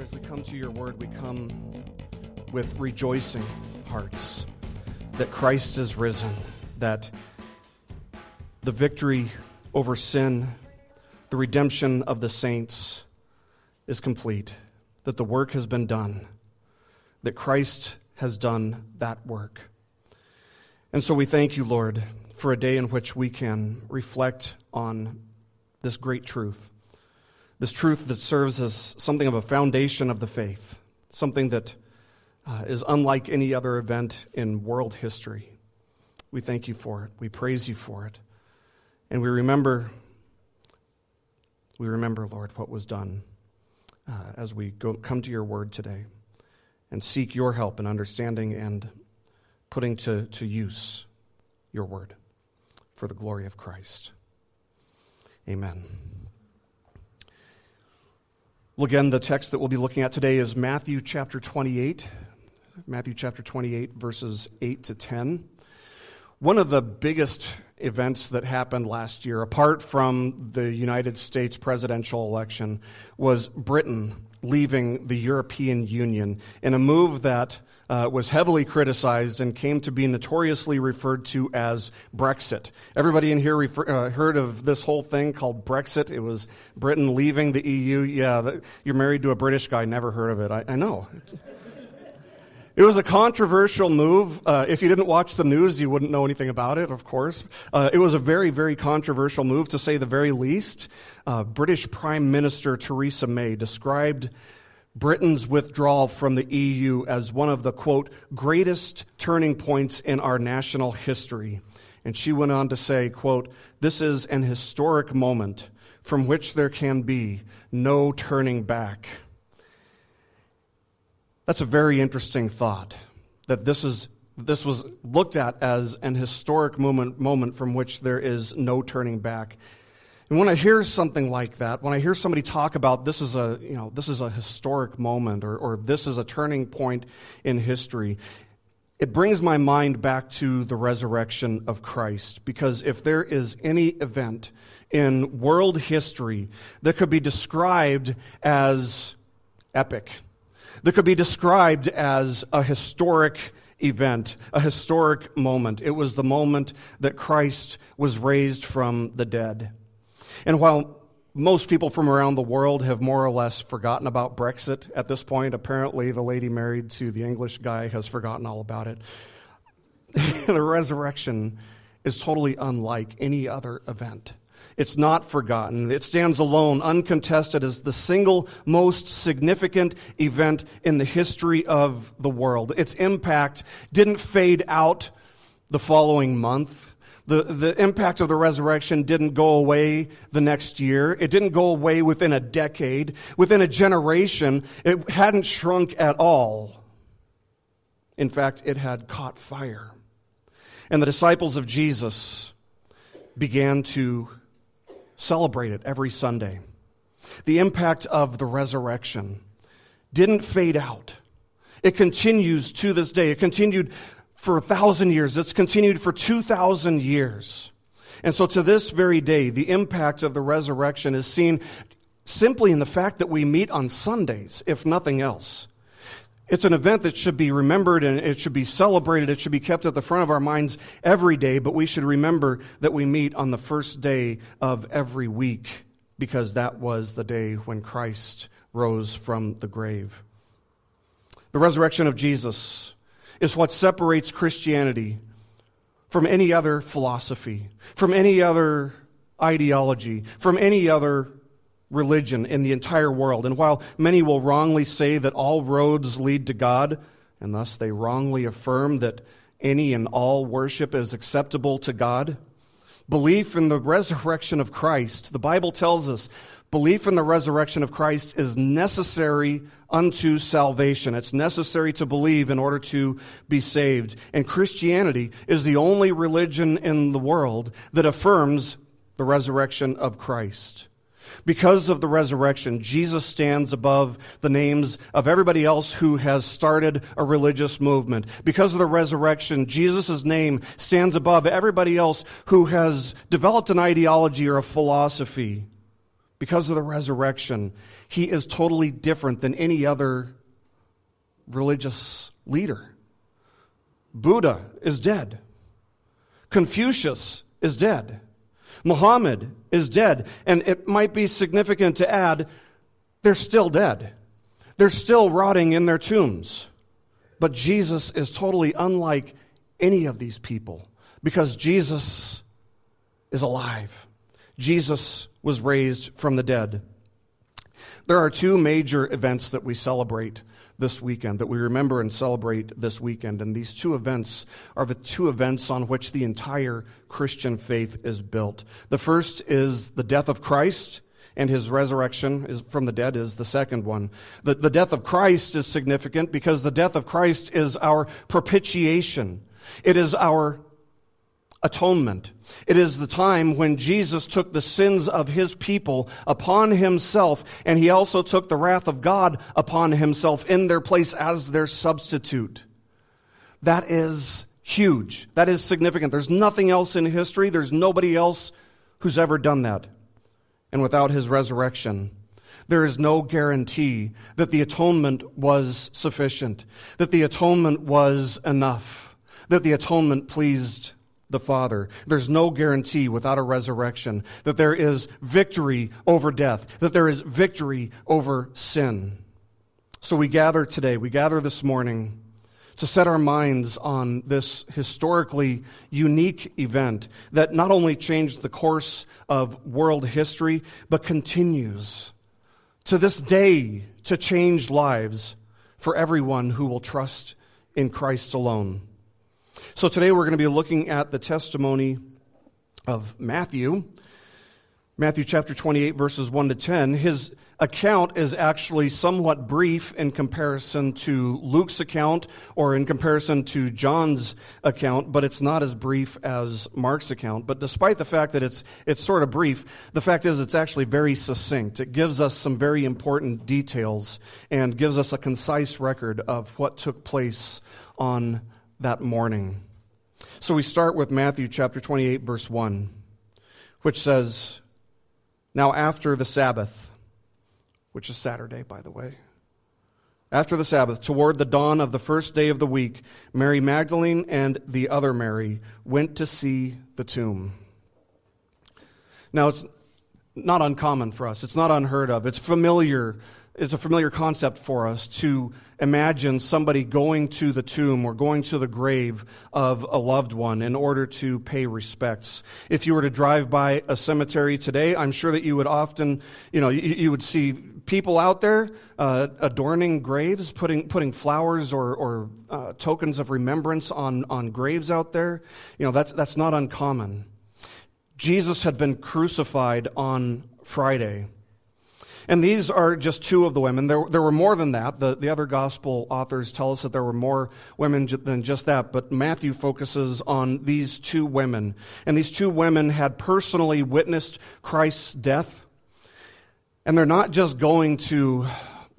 As we come to your word, we come with rejoicing hearts that Christ is risen, that the victory over sin, the redemption of the saints is complete, that the work has been done, that Christ has done that work. And so we thank you, Lord, for a day in which we can reflect on this great truth. This truth that serves as something of a foundation of the faith, something that uh, is unlike any other event in world history. We thank you for it. We praise you for it. And we remember, we remember, Lord, what was done uh, as we go, come to your word today and seek your help in understanding and putting to, to use your word for the glory of Christ. Amen. Well, again, the text that we'll be looking at today is Matthew chapter 28. Matthew chapter 28, verses 8 to 10. One of the biggest events that happened last year, apart from the United States presidential election, was Britain leaving the European Union in a move that uh, was heavily criticized and came to be notoriously referred to as Brexit. Everybody in here refer, uh, heard of this whole thing called Brexit? It was Britain leaving the EU. Yeah, the, you're married to a British guy, never heard of it. I, I know. It was a controversial move. Uh, if you didn't watch the news, you wouldn't know anything about it, of course. Uh, it was a very, very controversial move, to say the very least. Uh, British Prime Minister Theresa May described Britain's withdrawal from the EU as one of the, quote, greatest turning points in our national history. And she went on to say, quote, this is an historic moment from which there can be no turning back. That's a very interesting thought that this is this was looked at as an historic moment, moment from which there is no turning back. And when I hear something like that, when I hear somebody talk about this is a, you know, this is a historic moment or, or this is a turning point in history, it brings my mind back to the resurrection of Christ. Because if there is any event in world history that could be described as epic, that could be described as a historic event, a historic moment, it was the moment that Christ was raised from the dead. And while most people from around the world have more or less forgotten about Brexit at this point, apparently the lady married to the English guy has forgotten all about it. the resurrection is totally unlike any other event. It's not forgotten. It stands alone, uncontested, as the single most significant event in the history of the world. Its impact didn't fade out the following month the, the impact of the resurrection didn't go away the next year. It didn't go away within a decade. Within a generation, it hadn't shrunk at all. In fact, it had caught fire. And the disciples of Jesus began to celebrate it every Sunday. The impact of the resurrection didn't fade out. It continues to this day. It continued for a thousand years. It's continued for 2,000 years. And so to this very day, the impact of the resurrection is seen simply in the fact that we meet on Sundays, if nothing else. It's an event that should be remembered and it should be celebrated. It should be kept at the front of our minds every day, but we should remember that we meet on the first day of every week because that was the day when Christ rose from the grave. The resurrection of Jesus is what separates Christianity from any other philosophy, from any other ideology, from any other religion in the entire world. And while many will wrongly say that all roads lead to God, and thus they wrongly affirm that any and all worship is acceptable to God, belief in the resurrection of Christ, the Bible tells us Belief in the resurrection of Christ is necessary unto salvation. It's necessary to believe in order to be saved. And Christianity is the only religion in the world that affirms the resurrection of Christ. Because of the resurrection, Jesus stands above the names of everybody else who has started a religious movement. Because of the resurrection, Jesus' name stands above everybody else who has developed an ideology or a philosophy because of the resurrection, he is totally different than any other religious leader. Buddha is dead. Confucius is dead. Muhammad is dead. And it might be significant to add, they're still dead. They're still rotting in their tombs. But Jesus is totally unlike any of these people because Jesus is alive. Jesus was raised from the dead. There are two major events that we celebrate this weekend, that we remember and celebrate this weekend. And these two events are the two events on which the entire Christian faith is built. The first is the death of Christ, and his resurrection is from the dead is the second one. The, the death of Christ is significant because the death of Christ is our propitiation. It is our atonement. It is the time when Jesus took the sins of his people upon himself, and he also took the wrath of God upon himself in their place as their substitute. That is huge. That is significant. There's nothing else in history, there's nobody else who's ever done that. And without his resurrection, there is no guarantee that the atonement was sufficient, that the atonement was enough, that the atonement pleased the Father. There's no guarantee without a resurrection that there is victory over death, that there is victory over sin. So we gather today, we gather this morning to set our minds on this historically unique event that not only changed the course of world history, but continues to this day to change lives for everyone who will trust in Christ alone. So today we're going to be looking at the testimony of Matthew. Matthew chapter 28, verses 1 to 10. His account is actually somewhat brief in comparison to Luke's account or in comparison to John's account, but it's not as brief as Mark's account. But despite the fact that it's, it's sort of brief, the fact is it's actually very succinct. It gives us some very important details and gives us a concise record of what took place on that morning. So we start with Matthew chapter 28, verse 1, which says, Now after the Sabbath, which is Saturday, by the way, after the Sabbath, toward the dawn of the first day of the week, Mary Magdalene and the other Mary went to see the tomb. Now, it's not uncommon for us. It's not unheard of. It's familiar it's a familiar concept for us to imagine somebody going to the tomb or going to the grave of a loved one in order to pay respects. If you were to drive by a cemetery today, I'm sure that you would often, you know, you, you would see people out there uh, adorning graves, putting, putting flowers or, or uh, tokens of remembrance on, on graves out there. You know, that's, that's not uncommon. Jesus had been crucified on Friday. And these are just two of the women. There, there were more than that. The, the other gospel authors tell us that there were more women than just that, but Matthew focuses on these two women. And these two women had personally witnessed Christ's death. And they're not just going to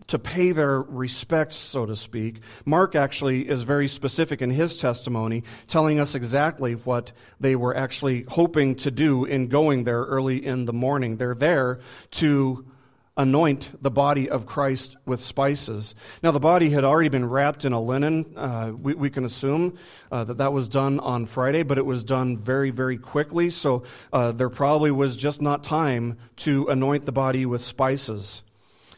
to pay their respects, so to speak. Mark actually is very specific in his testimony, telling us exactly what they were actually hoping to do in going there early in the morning. They're there to anoint the body of Christ with spices. Now, the body had already been wrapped in a linen. Uh, we, we, can assume uh, that that was done on Friday, but it was done very, very quickly. So uh, there probably was just not time to anoint the body with spices.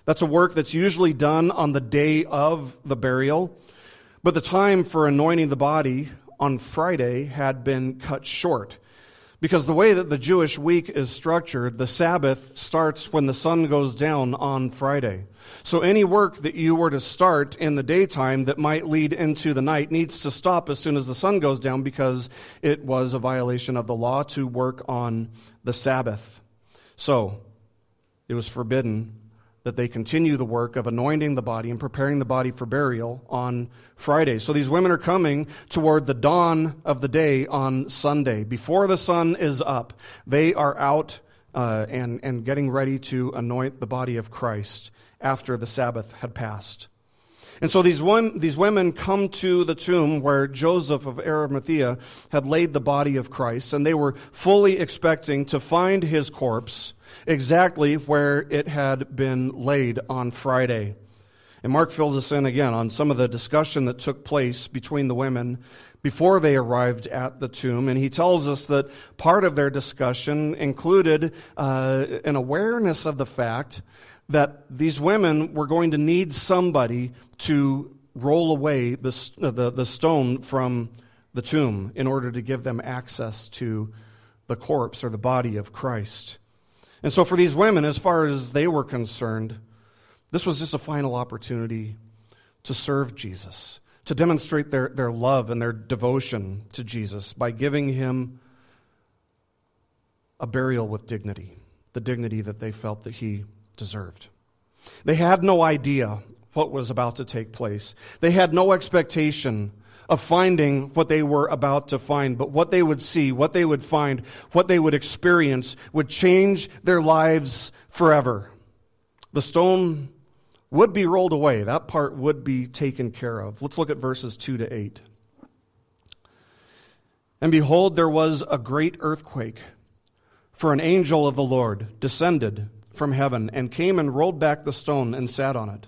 That's a work that's usually done on the day of the burial, but the time for anointing the body on Friday had been cut short. Because the way that the Jewish week is structured, the Sabbath starts when the sun goes down on Friday. So any work that you were to start in the daytime that might lead into the night needs to stop as soon as the sun goes down because it was a violation of the law to work on the Sabbath. So it was forbidden that they continue the work of anointing the body and preparing the body for burial on Friday. So these women are coming toward the dawn of the day on Sunday. Before the sun is up, they are out uh, and, and getting ready to anoint the body of Christ after the Sabbath had passed. And so these, one, these women come to the tomb where Joseph of Arimathea had laid the body of Christ, and they were fully expecting to find his corpse exactly where it had been laid on Friday. And Mark fills us in again on some of the discussion that took place between the women before they arrived at the tomb. And he tells us that part of their discussion included uh, an awareness of the fact that these women were going to need somebody to roll away the, the, the stone from the tomb in order to give them access to the corpse or the body of Christ. And so, for these women, as far as they were concerned, this was just a final opportunity to serve Jesus, to demonstrate their, their love and their devotion to Jesus by giving him a burial with dignity, the dignity that they felt that he deserved. They had no idea what was about to take place. They had no expectation of finding what they were about to find, but what they would see, what they would find, what they would experience would change their lives forever. The stone would be rolled away. That part would be taken care of. Let's look at verses 2 to 8. And behold, there was a great earthquake, for an angel of the Lord descended from heaven and came and rolled back the stone and sat on it.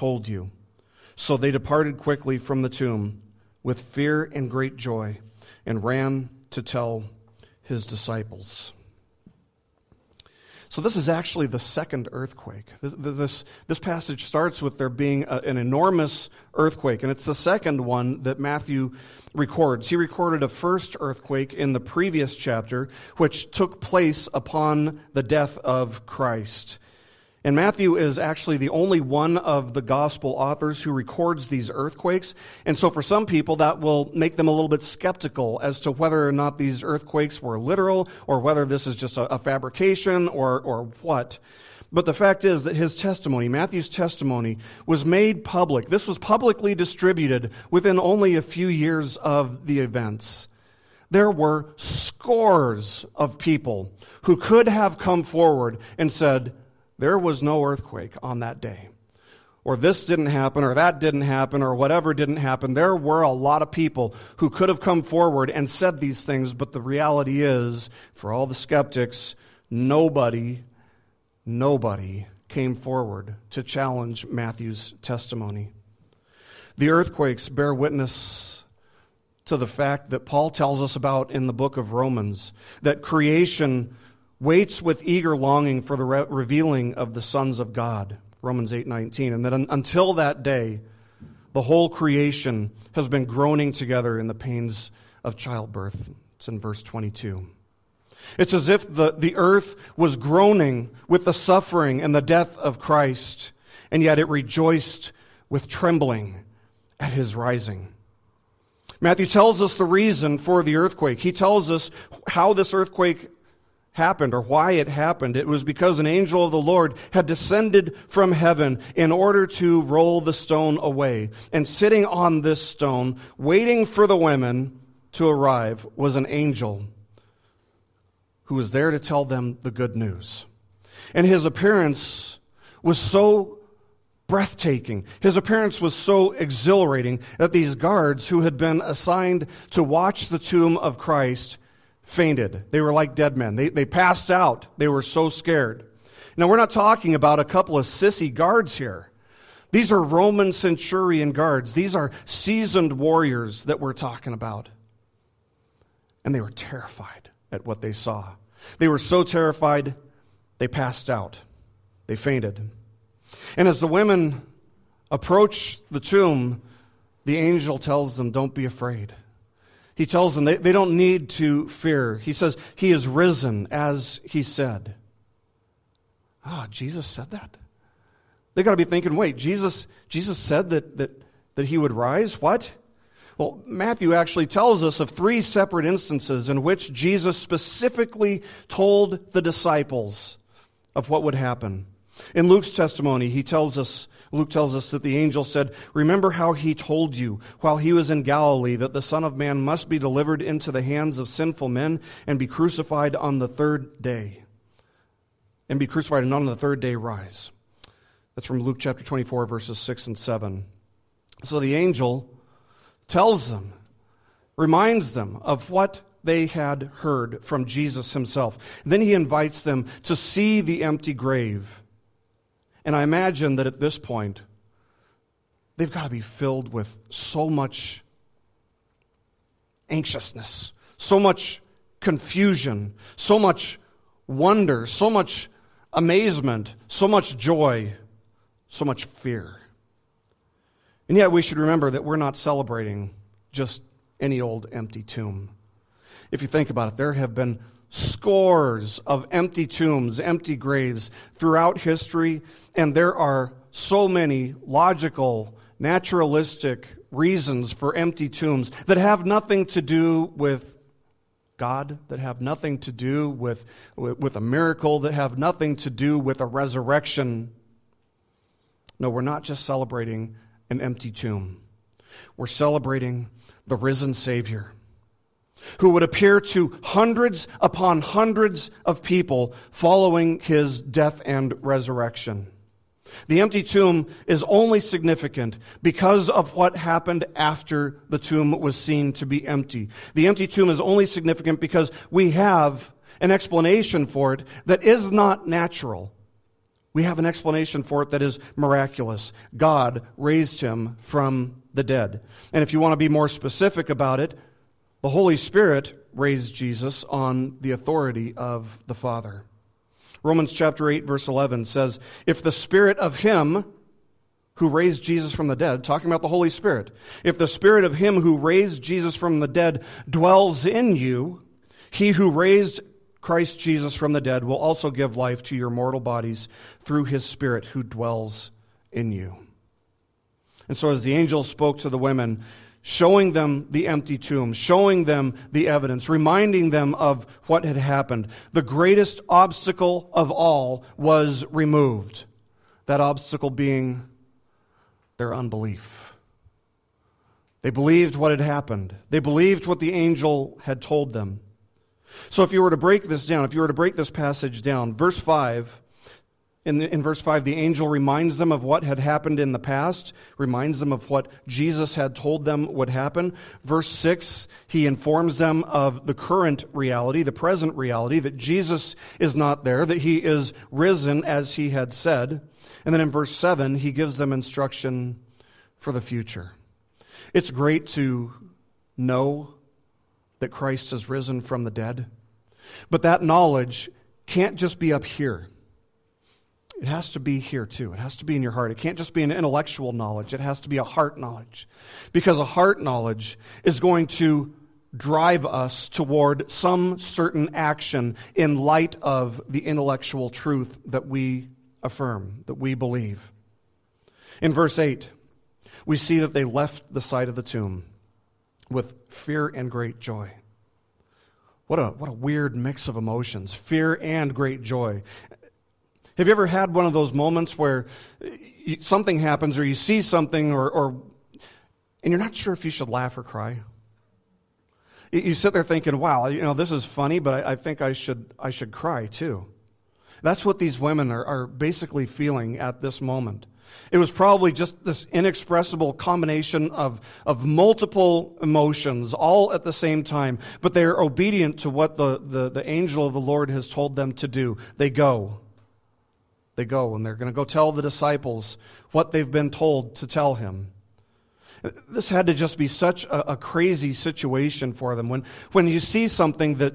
told you. So they departed quickly from the tomb with fear and great joy and ran to tell his disciples. So, this is actually the second earthquake. This, this, this passage starts with there being a, an enormous earthquake, and it's the second one that Matthew records. He recorded a first earthquake in the previous chapter, which took place upon the death of Christ. And Matthew is actually the only one of the gospel authors who records these earthquakes. And so for some people, that will make them a little bit skeptical as to whether or not these earthquakes were literal or whether this is just a, a fabrication or, or what. But the fact is that his testimony, Matthew's testimony, was made public. This was publicly distributed within only a few years of the events. There were scores of people who could have come forward and said, there was no earthquake on that day. Or this didn't happen, or that didn't happen, or whatever didn't happen. There were a lot of people who could have come forward and said these things, but the reality is, for all the skeptics, nobody, nobody came forward to challenge Matthew's testimony. The earthquakes bear witness to the fact that Paul tells us about in the book of Romans that creation waits with eager longing for the re- revealing of the sons of God. Romans 8:19 and that un- until that day the whole creation has been groaning together in the pains of childbirth. It's in verse 22. It's as if the, the earth was groaning with the suffering and the death of Christ, and yet it rejoiced with trembling at his rising. Matthew tells us the reason for the earthquake. He tells us how this earthquake happened or why it happened. It was because an angel of the Lord had descended from heaven in order to roll the stone away. And sitting on this stone, waiting for the women to arrive, was an angel who was there to tell them the good news. And his appearance was so breathtaking. His appearance was so exhilarating that these guards who had been assigned to watch the tomb of Christ fainted. They were like dead men. They, they passed out. They were so scared. Now, we're not talking about a couple of sissy guards here. These are Roman centurion guards. These are seasoned warriors that we're talking about. And they were terrified at what they saw. They were so terrified, they passed out. They fainted. And as the women approach the tomb, the angel tells them, Don't be afraid. He tells them they, they don't need to fear. He says, He is risen, as He said. Ah, oh, Jesus said that. They've got to be thinking, wait, Jesus, Jesus said that, that, that he would rise? What? Well, Matthew actually tells us of three separate instances in which Jesus specifically told the disciples of what would happen. In Luke's testimony, he tells us, Luke tells us that the angel said, Remember how he told you while he was in Galilee that the Son of Man must be delivered into the hands of sinful men and be crucified on the third day. And be crucified and on the third day rise. That's from Luke chapter 24, verses 6 and 7. So the angel tells them, reminds them of what they had heard from Jesus himself. Then he invites them to see the empty grave. And I imagine that at this point, they've got to be filled with so much anxiousness, so much confusion, so much wonder, so much amazement, so much joy, so much fear. And yet we should remember that we're not celebrating just any old empty tomb. If you think about it, there have been scores of empty tombs, empty graves throughout history, and there are so many logical, naturalistic reasons for empty tombs that have nothing to do with God, that have nothing to do with, with a miracle, that have nothing to do with a resurrection. No, we're not just celebrating an empty tomb. We're celebrating the risen Savior who would appear to hundreds upon hundreds of people following his death and resurrection. The empty tomb is only significant because of what happened after the tomb was seen to be empty. The empty tomb is only significant because we have an explanation for it that is not natural. We have an explanation for it that is miraculous. God raised him from the dead. And if you want to be more specific about it, the Holy Spirit raised Jesus on the authority of the Father. Romans chapter 8 verse 11 says, "If the spirit of him who raised Jesus from the dead, talking about the Holy Spirit, if the spirit of him who raised Jesus from the dead dwells in you, he who raised Christ Jesus from the dead will also give life to your mortal bodies through his spirit who dwells in you." And so as the angel spoke to the women, showing them the empty tomb, showing them the evidence, reminding them of what had happened. The greatest obstacle of all was removed. That obstacle being their unbelief. They believed what had happened. They believed what the angel had told them. So if you were to break this down, if you were to break this passage down, verse 5 in, the, in verse 5, the angel reminds them of what had happened in the past, reminds them of what Jesus had told them would happen. Verse 6, he informs them of the current reality, the present reality, that Jesus is not there, that he is risen as he had said. And then in verse 7, he gives them instruction for the future. It's great to know that Christ has risen from the dead, but that knowledge can't just be up here. It has to be here too. It has to be in your heart. It can't just be an intellectual knowledge. It has to be a heart knowledge. Because a heart knowledge is going to drive us toward some certain action in light of the intellectual truth that we affirm, that we believe. In verse 8, we see that they left the site of the tomb with fear and great joy. What a, what a weird mix of emotions fear and great joy. Have you ever had one of those moments where uh, something happens or you see something or, or and you're not sure if you should laugh or cry? You sit there thinking, wow, you know, this is funny, but I, I think I should, I should cry too. That's what these women are, are basically feeling at this moment. It was probably just this inexpressible combination of, of multiple emotions all at the same time, but they are obedient to what the, the, the angel of the Lord has told them to do. They go they go and they're going to go tell the disciples what they've been told to tell him. This had to just be such a, a, crazy situation for them. When, when you see something that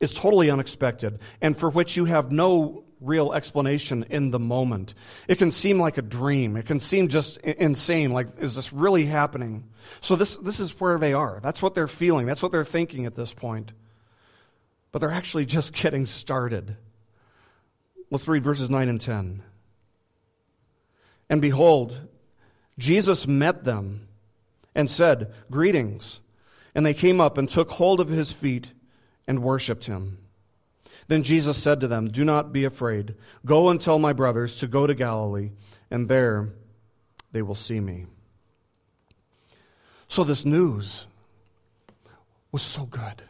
is totally unexpected and for which you have no real explanation in the moment, it can seem like a dream. It can seem just insane. Like, is this really happening? So, this, this is where they are. That's what they're feeling. That's what they're thinking at this point. But they're actually just getting started. Let's read verses 9 and 10. And behold, Jesus met them and said, Greetings. And they came up and took hold of his feet and worshipped him. Then Jesus said to them, Do not be afraid. Go and tell my brothers to go to Galilee, and there they will see me. So, this news was so good.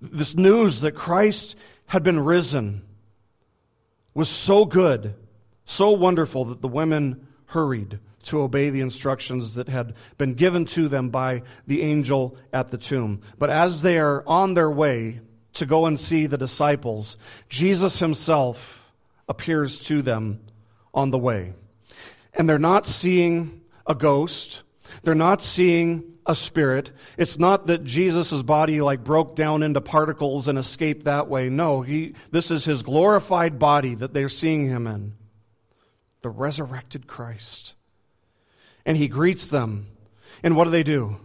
This news that Christ had been risen was so good, so wonderful that the women hurried to obey the instructions that had been given to them by the angel at the tomb. But as they are on their way to go and see the disciples, Jesus himself appears to them on the way. And they're not seeing a ghost, they're not seeing a spirit. It's not that Jesus' body like broke down into particles and escaped that way. No, he, this is his glorified body that they're seeing him in. The resurrected Christ. And he greets them. And what do they do?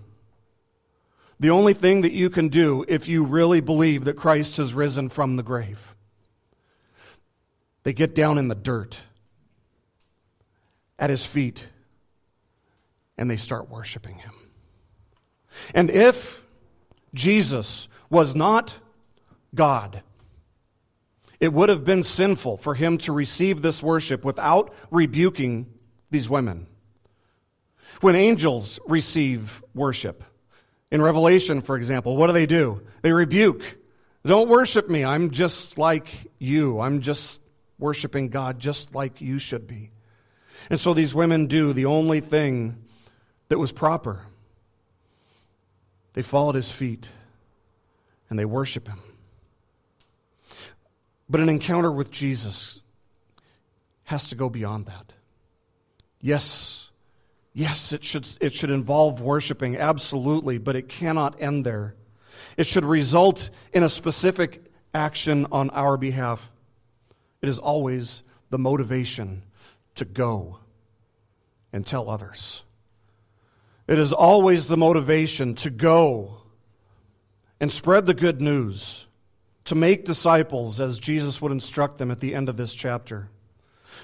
The only thing that you can do if you really believe that Christ has risen from the grave. They get down in the dirt at his feet and they start worshiping him. And if Jesus was not God, it would have been sinful for him to receive this worship without rebuking these women. When angels receive worship, in Revelation, for example, what do they do? They rebuke. Don't worship me. I'm just like you. I'm just worshiping God just like you should be. And so these women do the only thing that was proper. They fall at his feet and they worship him. But an encounter with Jesus has to go beyond that. Yes, yes, it should, it should involve worshiping, absolutely, but it cannot end there. It should result in a specific action on our behalf. It is always the motivation to go and tell others. It is always the motivation to go and spread the good news, to make disciples as Jesus would instruct them at the end of this chapter.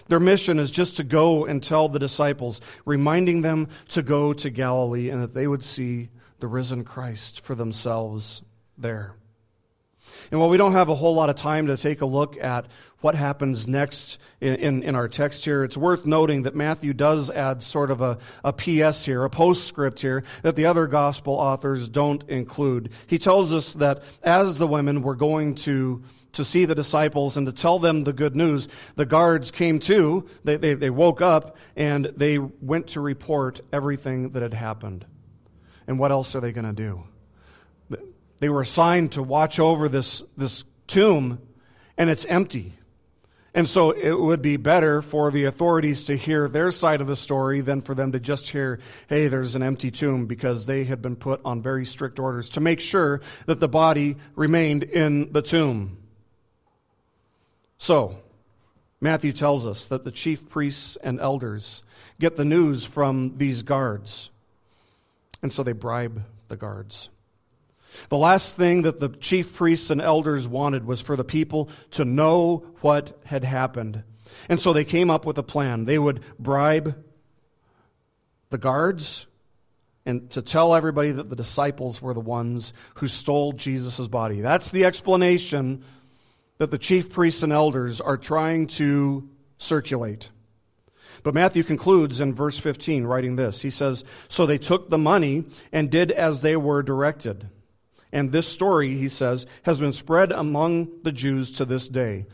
Their mission is just to go and tell the disciples, reminding them to go to Galilee and that they would see the risen Christ for themselves there. And while we don't have a whole lot of time to take a look at what happens next in, in, in, our text here, it's worth noting that Matthew does add sort of a, a PS here, a postscript here, that the other gospel authors don't include. He tells us that as the women were going to to see the disciples and to tell them the good news. The guards came too. They, they, they, woke up and they went to report everything that had happened. And what else are they going to do? They were assigned to watch over this, this tomb, and it's empty. And so it would be better for the authorities to hear their side of the story than for them to just hear, hey, there's an empty tomb, because they had been put on very strict orders to make sure that the body remained in the tomb. So, Matthew tells us that the chief priests and elders get the news from these guards. And so they bribe the guards. The last thing that the chief priests and elders wanted was for the people to know what had happened. And so they came up with a plan. They would bribe the guards and to tell everybody that the disciples were the ones who stole Jesus' body. That's the explanation that the chief priests and elders are trying to circulate. But Matthew concludes in verse 15, writing this. He says, So they took the money and did as they were directed. And this story, he says, has been spread among the Jews to this day.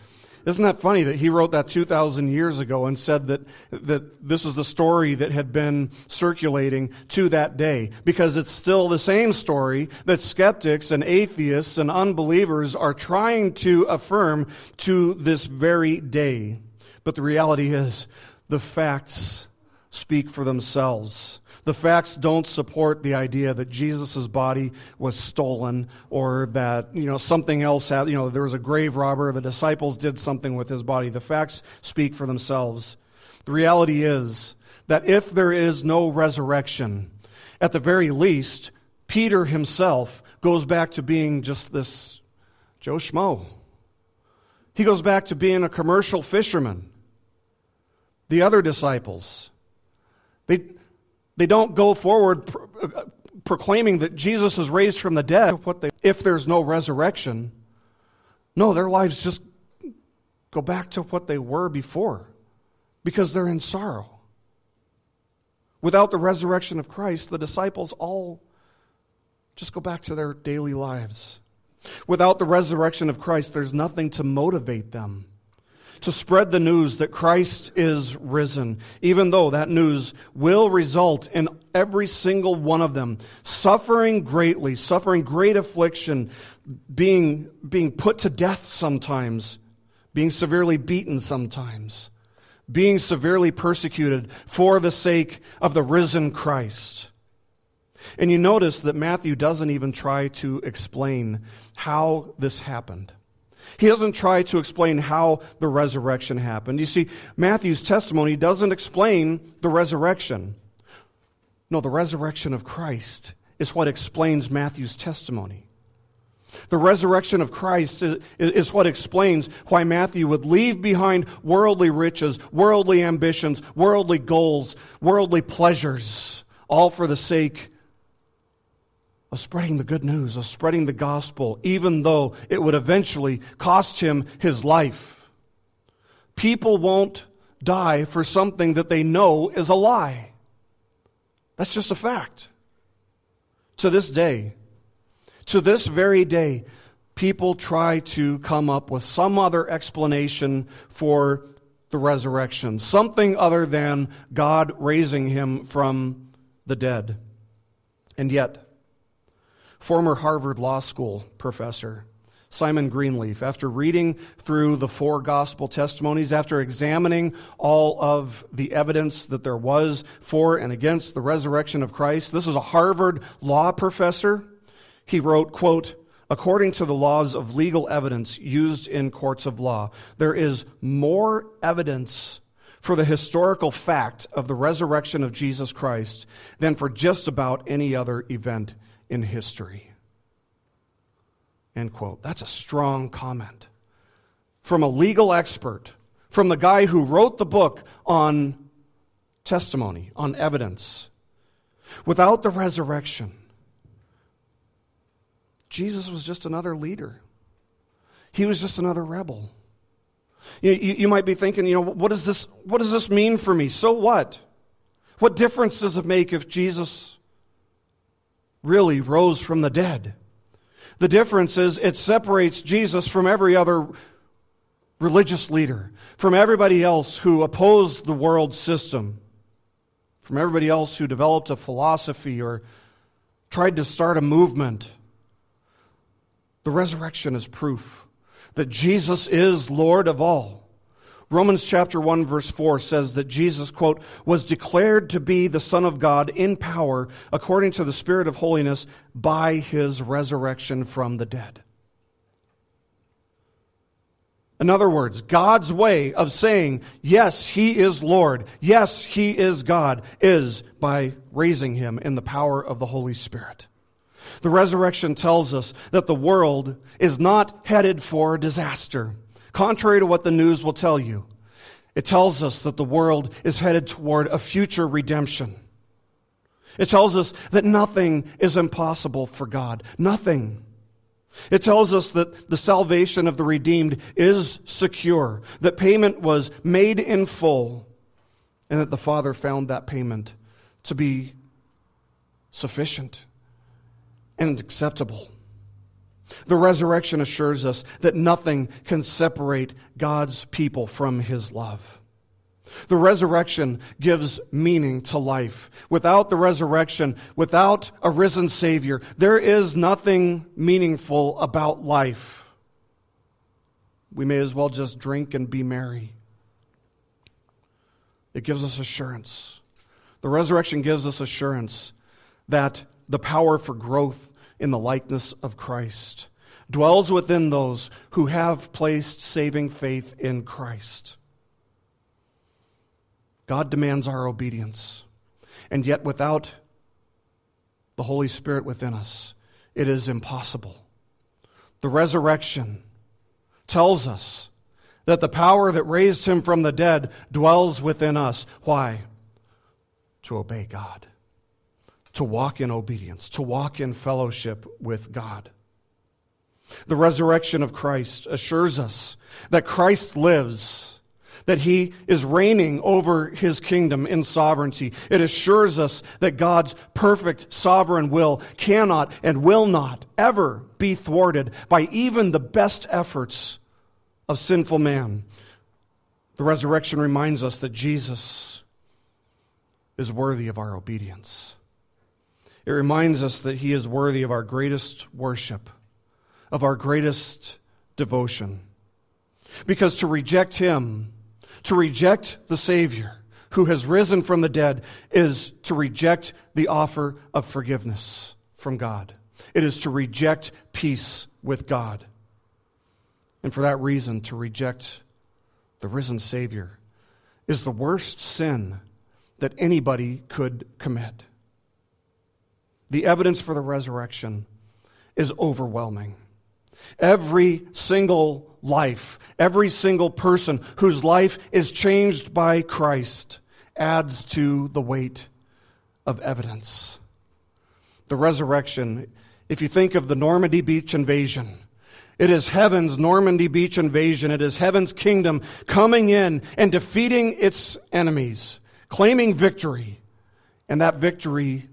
Isn't that funny that he wrote that 2,000 years ago and said that, that this is the story that had been circulating to that day? Because it's still the same story that skeptics and atheists and unbelievers are trying to affirm to this very day. But the reality is, the facts speak for themselves. The facts don't support the idea that Jesus' body was stolen or that, you know, something else had, you know, there was a grave robber, the disciples did something with his body. The facts speak for themselves. The reality is that if there is no resurrection, at the very least, Peter himself goes back to being just this Joe Schmo. He goes back to being a commercial fisherman. The other disciples, they, they don't go forward pro- uh, proclaiming that Jesus is raised from the dead they, if there's no resurrection. No, their lives just go back to what they were before because they're in sorrow. Without the resurrection of Christ, the disciples all just go back to their daily lives. Without the resurrection of Christ, there's nothing to motivate them to spread the news that Christ is risen, even though that news will result in every single one of them suffering greatly, suffering great affliction, being, being put to death sometimes, being severely beaten sometimes, being severely persecuted for the sake of the risen Christ. And you notice that Matthew doesn't even try to explain how this happened. He doesn't try to explain how the resurrection happened. You see, Matthew's testimony doesn't explain the resurrection. No, the resurrection of Christ is what explains Matthew's testimony. The resurrection of Christ is, is, what explains why Matthew would leave behind worldly riches, worldly ambitions, worldly goals, worldly pleasures, all for the sake of spreading the good news, of spreading the gospel, even though it would eventually cost him his life. People won't die for something that they know is a lie. That's just a fact. To this day, to this very day, people try to come up with some other explanation for the resurrection, something other than God raising him from the dead. And yet, former Harvard Law School professor Simon Greenleaf, after reading through the four gospel testimonies, after examining all of the evidence that there was for and against the resurrection of Christ, this is a Harvard law professor. He wrote, quote, according to the laws of legal evidence used in courts of law, there is more evidence for the historical fact of the resurrection of Jesus Christ than for just about any other event in history. End quote. That's a strong comment. From a legal expert, from the guy who wrote the book on testimony, on evidence. Without the resurrection, Jesus was just another leader. He was just another rebel. You, you, you, might be thinking, you know, what does, this, what does this mean for me? So what? What difference does it make if Jesus really rose from the dead. The difference is it separates Jesus from every other religious leader, from everybody else who opposed the world system, from everybody else who developed a philosophy or tried to start a movement. The resurrection is proof that Jesus is Lord of all. Romans chapter 1 verse 4 says that Jesus, quote, was declared to be the Son of God in power according to the Spirit of holiness by his resurrection from the dead. In other words, God's way of saying, yes, he is Lord, yes, he is God, is by raising him in the power of the Holy Spirit. The resurrection tells us that the world is not headed for disaster. Contrary to what the news will tell you, it tells us that the world is headed toward a future redemption. It tells us that nothing is impossible for God. Nothing. It tells us that the salvation of the redeemed is secure, that payment was made in full, and that the Father found that payment to be sufficient and acceptable. The resurrection assures us that nothing can separate God's people from his love. The resurrection gives meaning to life. Without the resurrection, without a risen Savior, there is nothing meaningful about life. We may as well just drink and be merry. It gives us assurance. The resurrection gives us assurance that the power for growth in the likeness of Christ, dwells within those who have placed saving faith in Christ. God demands our obedience, and yet without the Holy Spirit within us, it is impossible. The resurrection tells us that the power that raised him from the dead dwells within us. Why? To obey God, to walk in obedience, to walk in fellowship with God. The resurrection of Christ assures us that Christ lives, that he is reigning over his kingdom in sovereignty. It assures us that God's perfect sovereign will cannot and will not ever be thwarted by even the best efforts of sinful man. The resurrection reminds us that Jesus is worthy of our obedience. It reminds us that he is worthy of our greatest worship, of our greatest devotion. Because to reject him, to reject the Savior who has risen from the dead, is to reject the offer of forgiveness from God. It is to reject peace with God. And for that reason, to reject the risen Savior is the worst sin that anybody could commit. The evidence for the resurrection is overwhelming. Every single life, every single person whose life is changed by Christ adds to the weight of evidence. The resurrection, if you think of the Normandy Beach invasion, it is heaven's Normandy Beach invasion. It is heaven's kingdom coming in and defeating its enemies, claiming victory. And that victory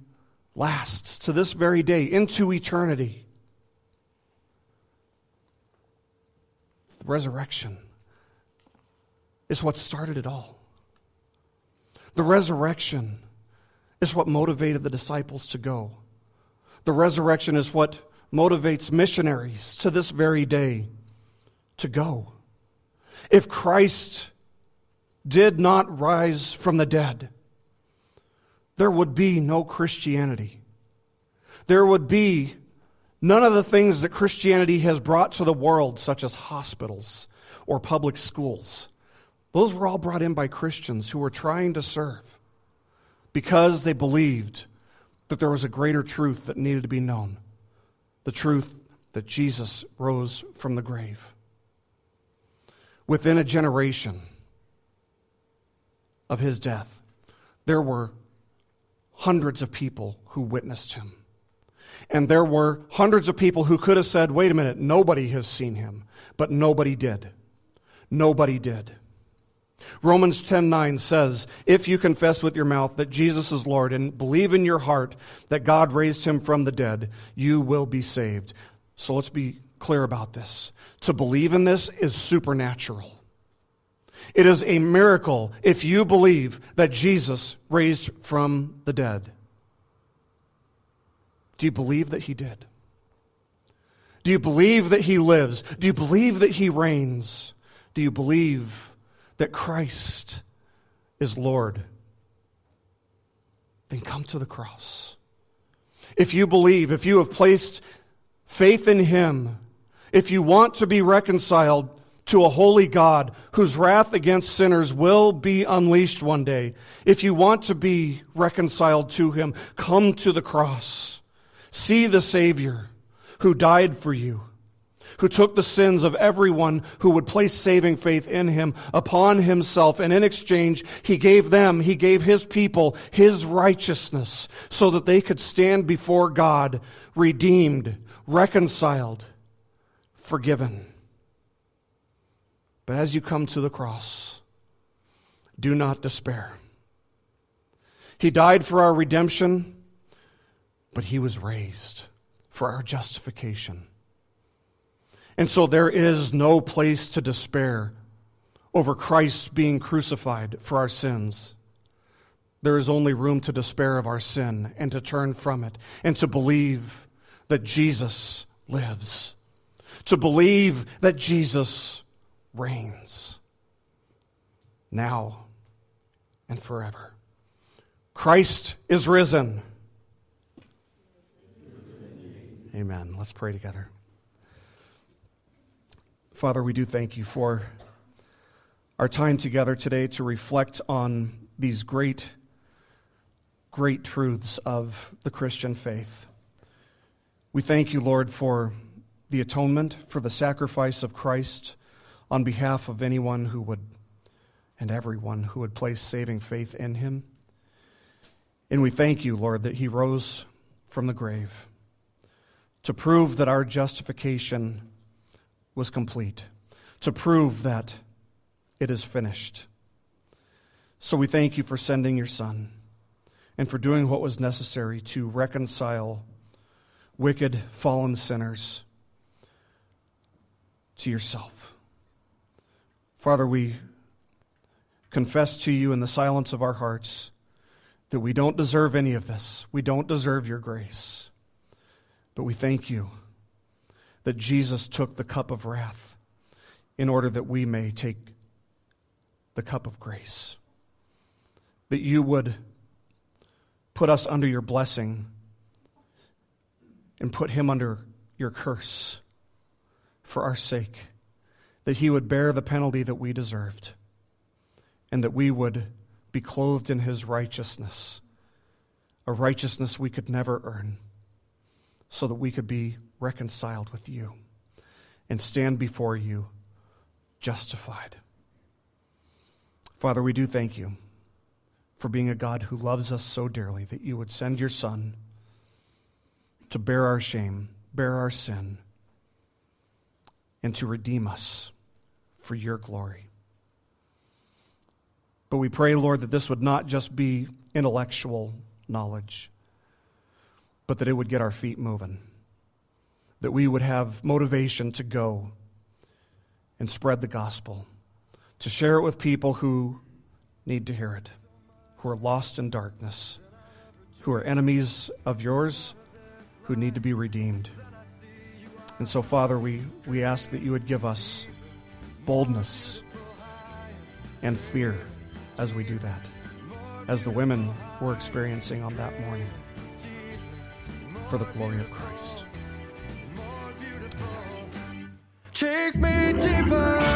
lasts to this very day, into eternity. The resurrection is what started it all. The resurrection is what motivated the disciples to go. The resurrection is what motivates missionaries to this very day to go. If Christ did not rise from the dead, there would be no Christianity. There would be none of the things that Christianity has brought to the world, such as hospitals or public schools. Those were all brought in by Christians who were trying to serve because they believed that there was a greater truth that needed to be known the truth that Jesus rose from the grave. Within a generation of his death, there were hundreds of people who witnessed him. And there were hundreds of people who could have said, wait a minute, nobody has seen him. But nobody did. Nobody did. Romans 10:9 says, "If you confess with your mouth that Jesus is Lord and believe in your heart that God raised him from the dead, you will be saved." So let's be clear about this. To believe in this is supernatural. It is a miracle if you believe that Jesus raised from the dead. Do you believe that he did? Do you believe that he lives? Do you believe that he reigns? Do you believe that Christ is Lord, then come to the cross. If you believe, if you have placed faith in Him, if you want to be reconciled to a holy God whose wrath against sinners will be unleashed one day, if you want to be reconciled to Him, come to the cross. See the Savior who died for you who took the sins of everyone who would place saving faith in him upon himself. And in exchange, he gave them, he gave his people his righteousness so that they could stand before God redeemed, reconciled, forgiven. But as you come to the cross, do not despair. He died for our redemption, but he was raised for our justification. And so there is no place to despair over Christ being crucified for our sins. There is only room to despair of our sin and to turn from it and to believe that Jesus lives, to believe that Jesus reigns now and forever. Christ is risen. Amen. Let's pray together. Father, we do thank you for our time together today to reflect on these great, great truths of the Christian faith. We thank you, Lord, for the atonement, for the sacrifice of Christ on behalf of anyone who would, and everyone who would place saving faith in him. And we thank you, Lord, that he rose from the grave to prove that our justification was complete, to prove that it is finished. So we thank you for sending your Son and for doing what was necessary to reconcile wicked, fallen sinners to yourself. Father, we confess to you in the silence of our hearts that we don't deserve any of this. We don't deserve your grace. But we thank you that Jesus took the cup of wrath in order that we may take the cup of grace. That you would put us under your blessing and put him under your curse for our sake, that he would bear the penalty that we deserved, and that we would be clothed in his righteousness, a righteousness we could never earn, so that we could be reconciled with you and stand before you justified. Father, we do thank you for being a God who loves us so dearly that you would send your Son to bear our shame, bear our sin, and to redeem us for your glory. But we pray, Lord, that this would not just be intellectual knowledge, but that it would get our feet moving, that we would have motivation to go and spread the gospel, to share it with people who need to hear it who are lost in darkness, who are enemies of yours, who need to be redeemed. And so, Father, we, we ask that you would give us boldness and fear as we do that, as the women were experiencing on that morning, for the glory of Christ. Take me deeper.